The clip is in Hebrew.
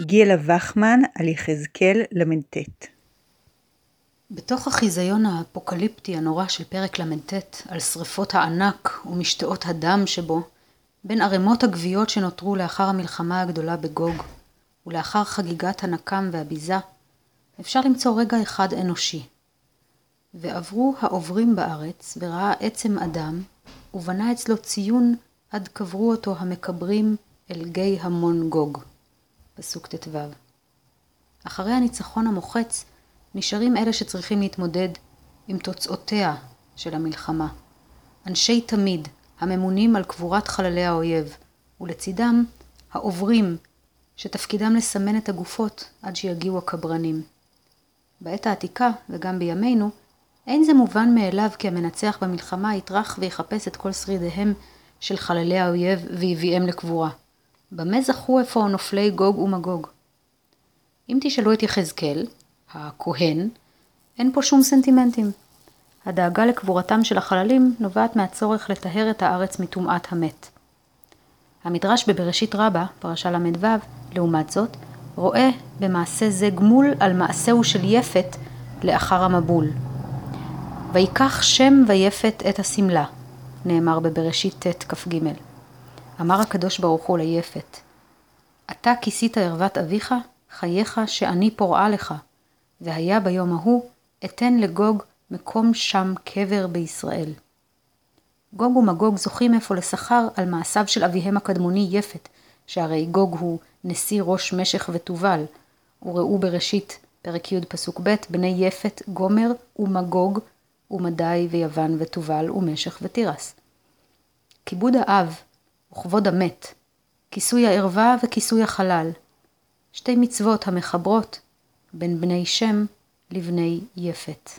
יגיאלה וכמן על יחזקאל ל"ט בתוך החיזיון האפוקליפטי הנורא של פרק ל"ט על שרפות הענק ומשתאות הדם שבו, בין ערימות הגוויות שנותרו לאחר המלחמה הגדולה בגוג, ולאחר חגיגת הנקם והביזה, אפשר למצוא רגע אחד אנושי. ועברו העוברים בארץ, וראה עצם אדם, ובנה אצלו ציון עד קברו אותו המקברים אל גיא המון גוג. פסוק ט"ו. אחרי הניצחון המוחץ, נשארים אלה שצריכים להתמודד עם תוצאותיה של המלחמה. אנשי תמיד, הממונים על קבורת חללי האויב, ולצידם העוברים, שתפקידם לסמן את הגופות עד שיגיעו הקברנים. בעת העתיקה, וגם בימינו, אין זה מובן מאליו כי המנצח במלחמה יטרח ויחפש את כל שרידיהם של חללי האויב ויביאם לקבורה. במה זכו אפוא נופלי גוג ומגוג? אם תשאלו את יחזקאל, הכהן, אין פה שום סנטימנטים. הדאגה לקבורתם של החללים נובעת מהצורך לטהר את הארץ מטומאת המת. המדרש בבראשית רבה, פרשה ל"ו, לעומת זאת, רואה במעשה זה גמול על מעשהו של יפת לאחר המבול. ויקח שם ויפת את השמלה, נאמר בבראשית ט' כ"ג. אמר הקדוש ברוך הוא ליפת, אתה כיסית ערוות אביך, חייך שאני פורעה לך, והיה ביום ההוא, אתן לגוג מקום שם קבר בישראל. גוג ומגוג זוכים אפוא לשכר על מעשיו של אביהם הקדמוני יפת, שהרי גוג הוא נשיא ראש משך ותובל, וראו בראשית פרק י' פסוק ב', בני יפת, גומר ומגוג, ומדי ויוון ותובל ומשך ותירס. כיבוד האב וכבוד המת, כיסוי הערווה וכיסוי החלל, שתי מצוות המחברות בין בני שם לבני יפת.